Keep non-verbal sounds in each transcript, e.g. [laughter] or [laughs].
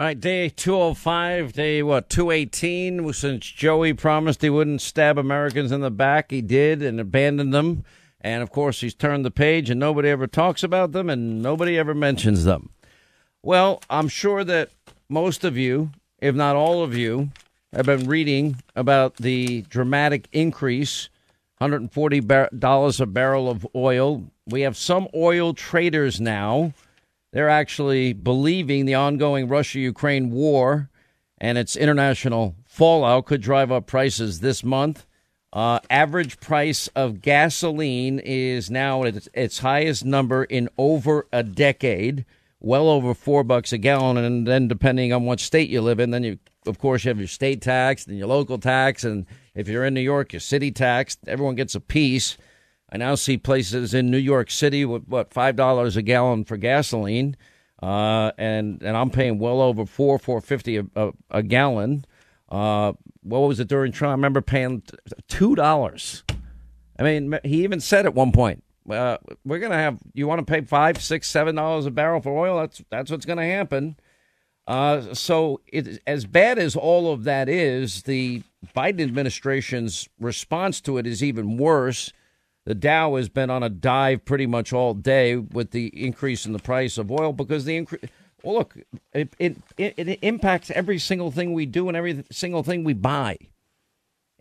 All right, day 205, day what, 218. Since Joey promised he wouldn't stab Americans in the back, he did and abandoned them. And of course, he's turned the page and nobody ever talks about them and nobody ever mentions them. Well, I'm sure that most of you, if not all of you, have been reading about the dramatic increase $140 a barrel of oil. We have some oil traders now they're actually believing the ongoing Russia Ukraine war and its international fallout could drive up prices this month. Uh, average price of gasoline is now at its highest number in over a decade, well over four bucks a gallon. And then, depending on what state you live in, then you, of course, you have your state tax and your local tax. And if you're in New York, your city tax. Everyone gets a piece. I now see places in New York City with what five dollars a gallon for gasoline, uh, and and I'm paying well over four four fifty a, a, a gallon. Uh, what was it during Trump? I remember paying two dollars. I mean, he even said at one point, uh, "We're gonna have you want to pay five, six, seven dollars a barrel for oil. That's that's what's going to happen." Uh, so, it, as bad as all of that is, the Biden administration's response to it is even worse. The Dow has been on a dive pretty much all day with the increase in the price of oil because the increase. Well, look, it, it, it, it impacts every single thing we do and every single thing we buy.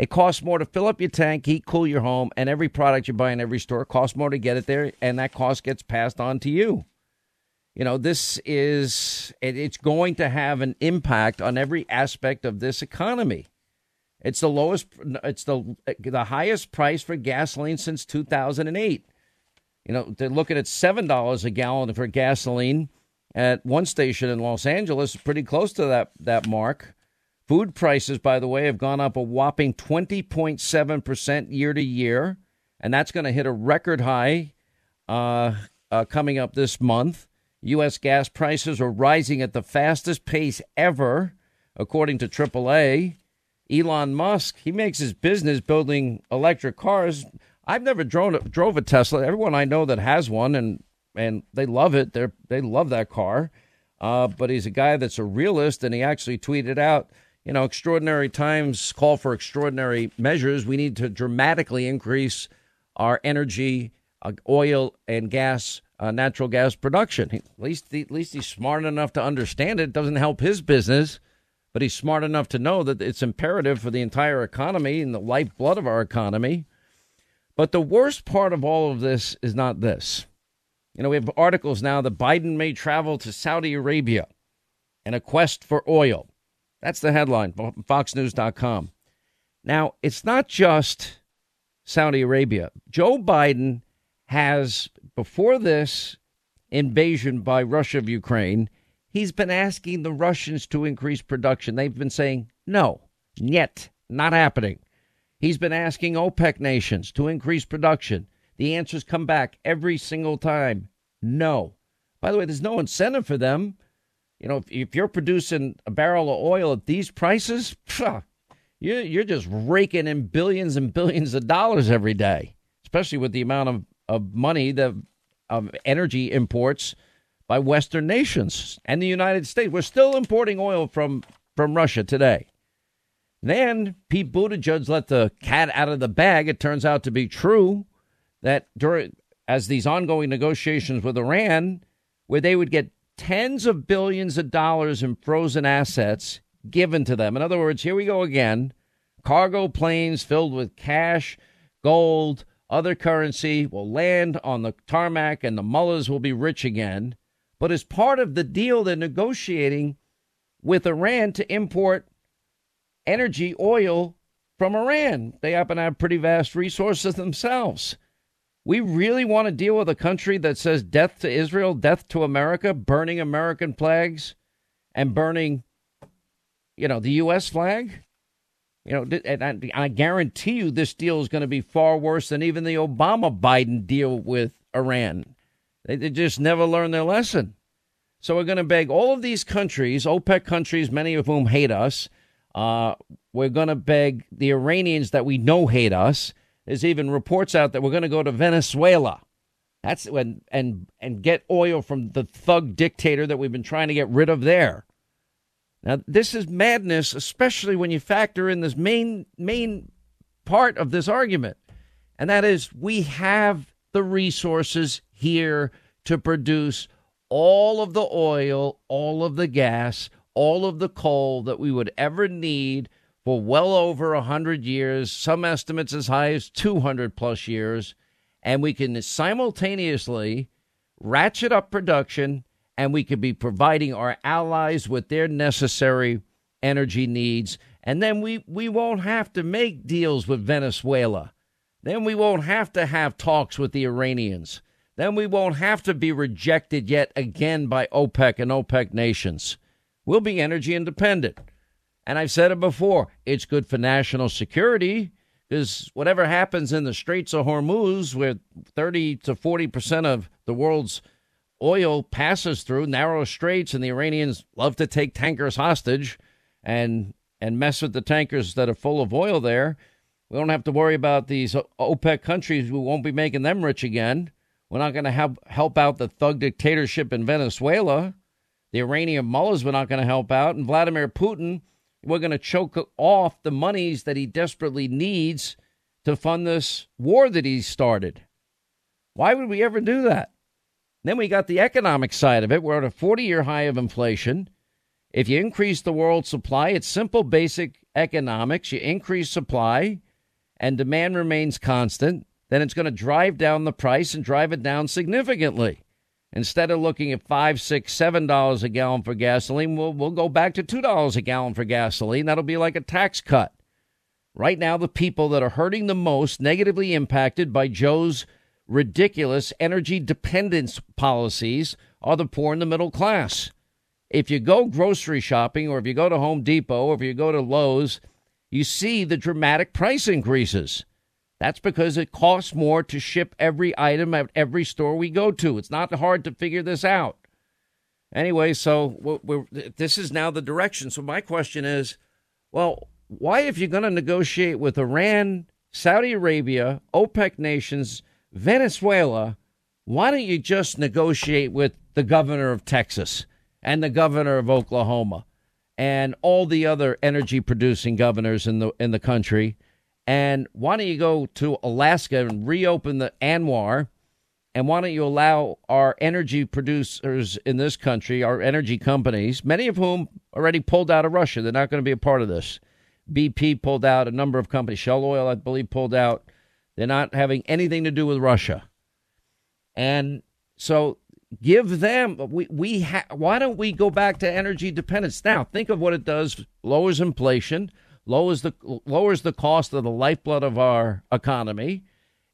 It costs more to fill up your tank, heat, cool your home, and every product you buy in every store costs more to get it there, and that cost gets passed on to you. You know, this is, it's going to have an impact on every aspect of this economy. It's the lowest. It's the the highest price for gasoline since 2008. You know, they're looking at seven dollars a gallon for gasoline at one station in Los Angeles, pretty close to that that mark. Food prices, by the way, have gone up a whopping 20.7 percent year to year, and that's going to hit a record high uh, uh, coming up this month. U.S. gas prices are rising at the fastest pace ever, according to AAA. Elon Musk, he makes his business building electric cars. I've never drove, drove a Tesla. Everyone I know that has one, and and they love it. They they love that car. Uh, but he's a guy that's a realist, and he actually tweeted out, you know, extraordinary times call for extraordinary measures. We need to dramatically increase our energy, uh, oil, and gas, uh, natural gas production. At least, at least he's smart enough to understand it. it doesn't help his business but he's smart enough to know that it's imperative for the entire economy and the lifeblood of our economy. But the worst part of all of this is not this. You know, we have articles now that Biden may travel to Saudi Arabia in a quest for oil. That's the headline FoxNews.com. Now, it's not just Saudi Arabia. Joe Biden has, before this invasion by Russia of Ukraine, He's been asking the Russians to increase production. They've been saying, no, yet, not happening. He's been asking OPEC nations to increase production. The answers come back every single time no. By the way, there's no incentive for them. You know, if, if you're producing a barrel of oil at these prices, phew, you're, you're just raking in billions and billions of dollars every day, especially with the amount of, of money, the of energy imports by Western nations and the United States. We're still importing oil from, from Russia today. Then Pete Buttigieg let the cat out of the bag. It turns out to be true that during as these ongoing negotiations with Iran, where they would get tens of billions of dollars in frozen assets given to them. In other words, here we go again. Cargo planes filled with cash, gold, other currency will land on the tarmac and the mullahs will be rich again. But as part of the deal, they're negotiating with Iran to import energy, oil from Iran. They happen to have pretty vast resources themselves. We really want to deal with a country that says death to Israel, death to America, burning American flags and burning, you know, the U.S. flag? You know, and I guarantee you this deal is going to be far worse than even the Obama Biden deal with Iran. They, they just never learn their lesson. So we're going to beg all of these countries, OPEC countries, many of whom hate us. Uh, we're going to beg the Iranians that we know hate us. There's even reports out that we're going to go to Venezuela. That's when and and get oil from the thug dictator that we've been trying to get rid of there. Now, this is madness, especially when you factor in this main main part of this argument, and that is we have the resources here to produce all of the oil, all of the gas, all of the coal that we would ever need for well over 100 years, some estimates as high as 200 plus years, and we can simultaneously ratchet up production and we could be providing our allies with their necessary energy needs. And then we, we won't have to make deals with Venezuela. Then we won't have to have talks with the Iranians. Then we won't have to be rejected yet again by OPEC and OPEC nations. We'll be energy independent. And I've said it before it's good for national security because whatever happens in the Straits of Hormuz, where 30 to 40% of the world's oil passes through narrow straits, and the Iranians love to take tankers hostage and and mess with the tankers that are full of oil there. We don't have to worry about these OPEC countries. We won't be making them rich again. We're not going to help help out the thug dictatorship in Venezuela. The Iranian mullahs we're not going to help out, and Vladimir Putin, we're going to choke off the monies that he desperately needs to fund this war that he started. Why would we ever do that? Then we got the economic side of it. We're at a 40 year high of inflation. If you increase the world supply, it's simple, basic economics. You increase supply and demand remains constant, then it's going to drive down the price and drive it down significantly. Instead of looking at five, six, seven dollars a gallon for gasoline, we'll, we'll go back to two dollars a gallon for gasoline. That'll be like a tax cut. Right now, the people that are hurting the most, negatively impacted by Joe's ridiculous energy dependence policies are the poor and the middle class. If you go grocery shopping or if you go to Home Depot or if you go to Lowe's, you see the dramatic price increases. That's because it costs more to ship every item at every store we go to. It's not hard to figure this out. Anyway, so this is now the direction. So my question is, well, why, if you're going to negotiate with Iran, Saudi Arabia, OPEC nations, Venezuela, why don't you just negotiate with the governor of Texas and the governor of Oklahoma and all the other energy producing governors in the in the country? And why don't you go to Alaska and reopen the ANWR? And why don't you allow our energy producers in this country, our energy companies, many of whom already pulled out of Russia, they're not going to be a part of this. BP pulled out, a number of companies, Shell Oil, I believe, pulled out. They're not having anything to do with Russia. And so give them we we ha, why don't we go back to energy dependence now think of what it does lowers inflation lowers the lowers the cost of the lifeblood of our economy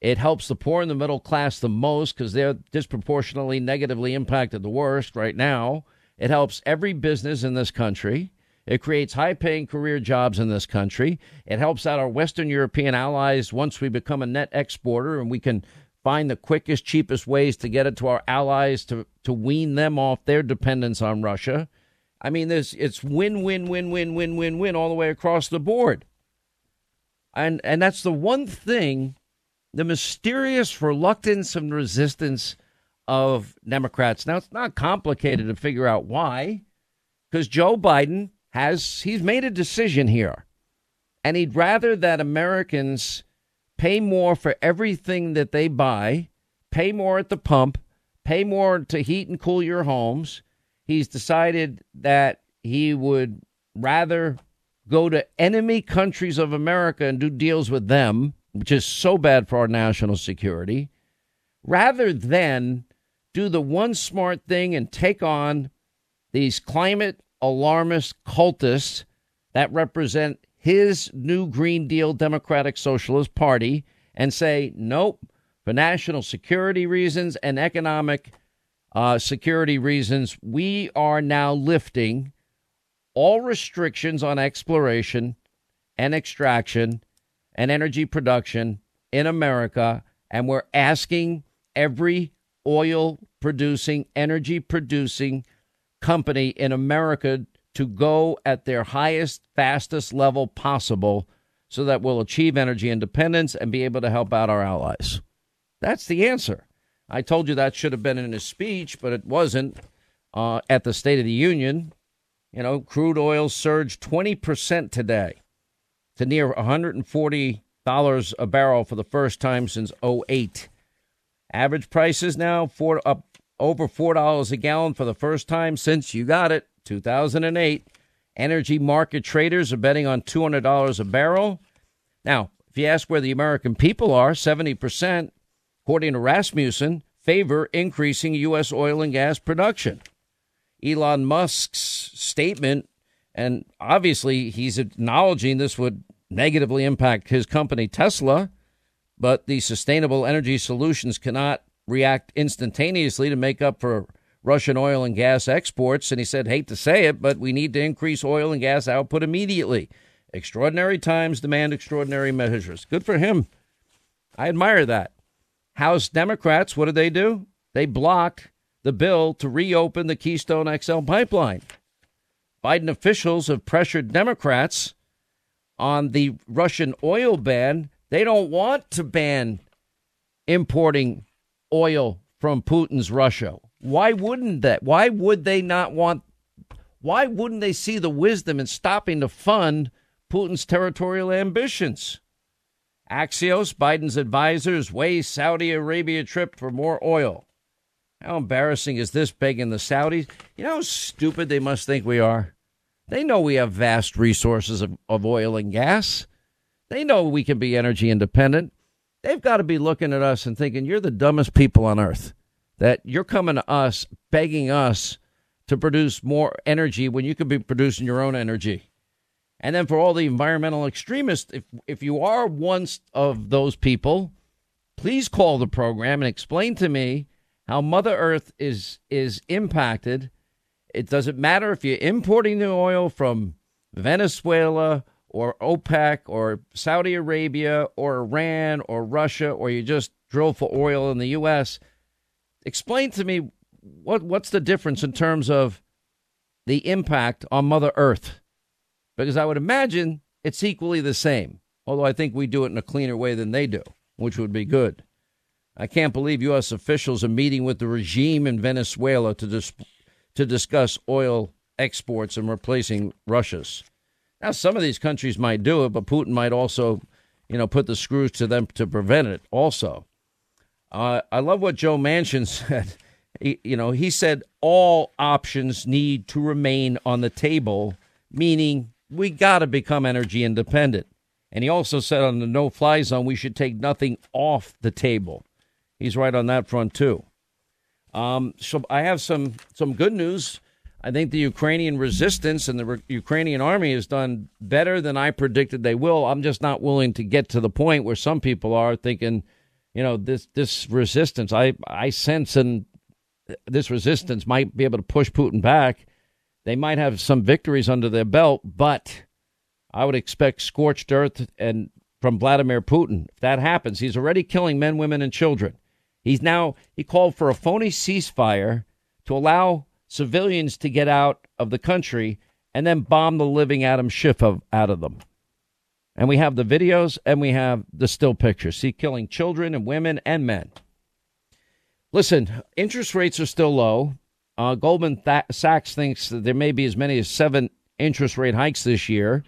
it helps the poor and the middle class the most because they're disproportionately negatively impacted the worst right now it helps every business in this country it creates high paying career jobs in this country. It helps out our Western European allies once we become a net exporter and we can find the quickest, cheapest ways to get it to our allies to, to wean them off their dependence on Russia. I mean, there's, it's win, win, win, win, win, win, win all the way across the board. And, and that's the one thing, the mysterious reluctance and resistance of Democrats. Now, it's not complicated to figure out why, because Joe Biden has he's made a decision here. And he'd rather that Americans pay more for everything that they buy, pay more at the pump, pay more to heat and cool your homes. He's decided that he would rather go to enemy countries of America and do deals with them, which is so bad for our national security, rather than do the one smart thing and take on these climate alarmist cultists that represent his new Green Deal Democratic Socialist Party and say, nope, for national security reasons and economic uh, security reasons, we are now lifting all restrictions on exploration and extraction and energy production in America. And we're asking every oil producing, energy producing company in America to go at their highest, fastest level possible so that we'll achieve energy independence and be able to help out our allies. That's the answer. I told you that should have been in his speech, but it wasn't uh, at the State of the Union. You know, crude oil surged 20% today to near $140 a barrel for the first time since 08. Average prices now four, up over $4 a gallon for the first time since you got it, 2008. Energy market traders are betting on $200 a barrel. Now, if you ask where the American people are, 70%, according to Rasmussen, favor increasing U.S. oil and gas production. Elon Musk's statement, and obviously he's acknowledging this would negatively impact his company, Tesla, but the sustainable energy solutions cannot react instantaneously to make up for Russian oil and gas exports. And he said, hate to say it, but we need to increase oil and gas output immediately. Extraordinary times demand extraordinary measures. Good for him. I admire that. House Democrats, what do they do? They block the bill to reopen the Keystone XL pipeline. Biden officials have pressured Democrats on the Russian oil ban. They don't want to ban importing oil from Putin's Russia. Why wouldn't that? Why would they not want? Why wouldn't they see the wisdom in stopping to fund Putin's territorial ambitions? Axios, Biden's advisors, weigh Saudi Arabia trip for more oil. How embarrassing is this begging the Saudis? You know how stupid they must think we are? They know we have vast resources of, of oil and gas. They know we can be energy independent. They've got to be looking at us and thinking, you're the dumbest people on earth. That you're coming to us, begging us to produce more energy when you could be producing your own energy. And then for all the environmental extremists, if, if you are one of those people, please call the program and explain to me how Mother Earth is is impacted. It doesn't matter if you're importing the oil from Venezuela or OPEC or Saudi Arabia or Iran or Russia or you just drill for oil in the US. Explain to me what what's the difference in terms of the impact on Mother Earth? Because I would imagine it's equally the same, although I think we do it in a cleaner way than they do, which would be good. I can't believe U.S. officials are meeting with the regime in Venezuela to, dis- to discuss oil exports and replacing Russia's. Now, some of these countries might do it, but Putin might also, you know, put the screws to them to prevent it. Also, uh, I love what Joe Manchin [laughs] said. He, you know, he said all options need to remain on the table, meaning we got to become energy independent. And he also said on the no-fly zone we should take nothing off the table. He's right on that front too. Um, so I have some some good news. I think the Ukrainian resistance and the re- Ukrainian army has done better than I predicted they will. I'm just not willing to get to the point where some people are thinking, you know, this this resistance. I I sense and this resistance might be able to push Putin back. They might have some victories under their belt, but I would expect scorched earth and from Vladimir Putin. If that happens, he's already killing men, women, and children. He's now he called for a phony ceasefire to allow civilians to get out of the country and then bomb the living Adam Schiff of, out of them. And we have the videos and we have the still pictures. See, killing children and women and men. Listen, interest rates are still low. Uh, Goldman Th- Sachs thinks that there may be as many as seven interest rate hikes this year.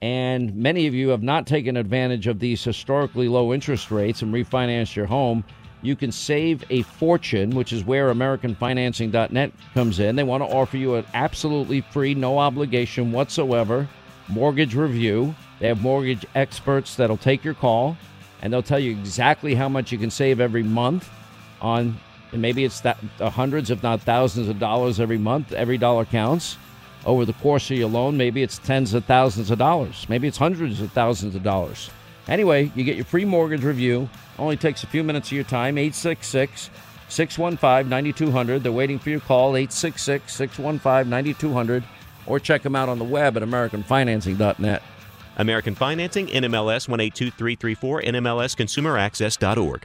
And many of you have not taken advantage of these historically low interest rates and refinanced your home you can save a fortune, which is where AmericanFinancing.net comes in. They want to offer you an absolutely free, no obligation whatsoever mortgage review. They have mortgage experts that'll take your call and they'll tell you exactly how much you can save every month on and maybe it's that uh, hundreds if not thousands of dollars every month every dollar counts over the course of your loan maybe it's tens of thousands of dollars maybe it's hundreds of thousands of dollars Anyway, you get your free mortgage review. Only takes a few minutes of your time. 866 615 9200. They're waiting for your call. 866 615 9200. Or check them out on the web at AmericanFinancing.net. American Financing, NMLS 182334, NMLSConsumerAccess.org.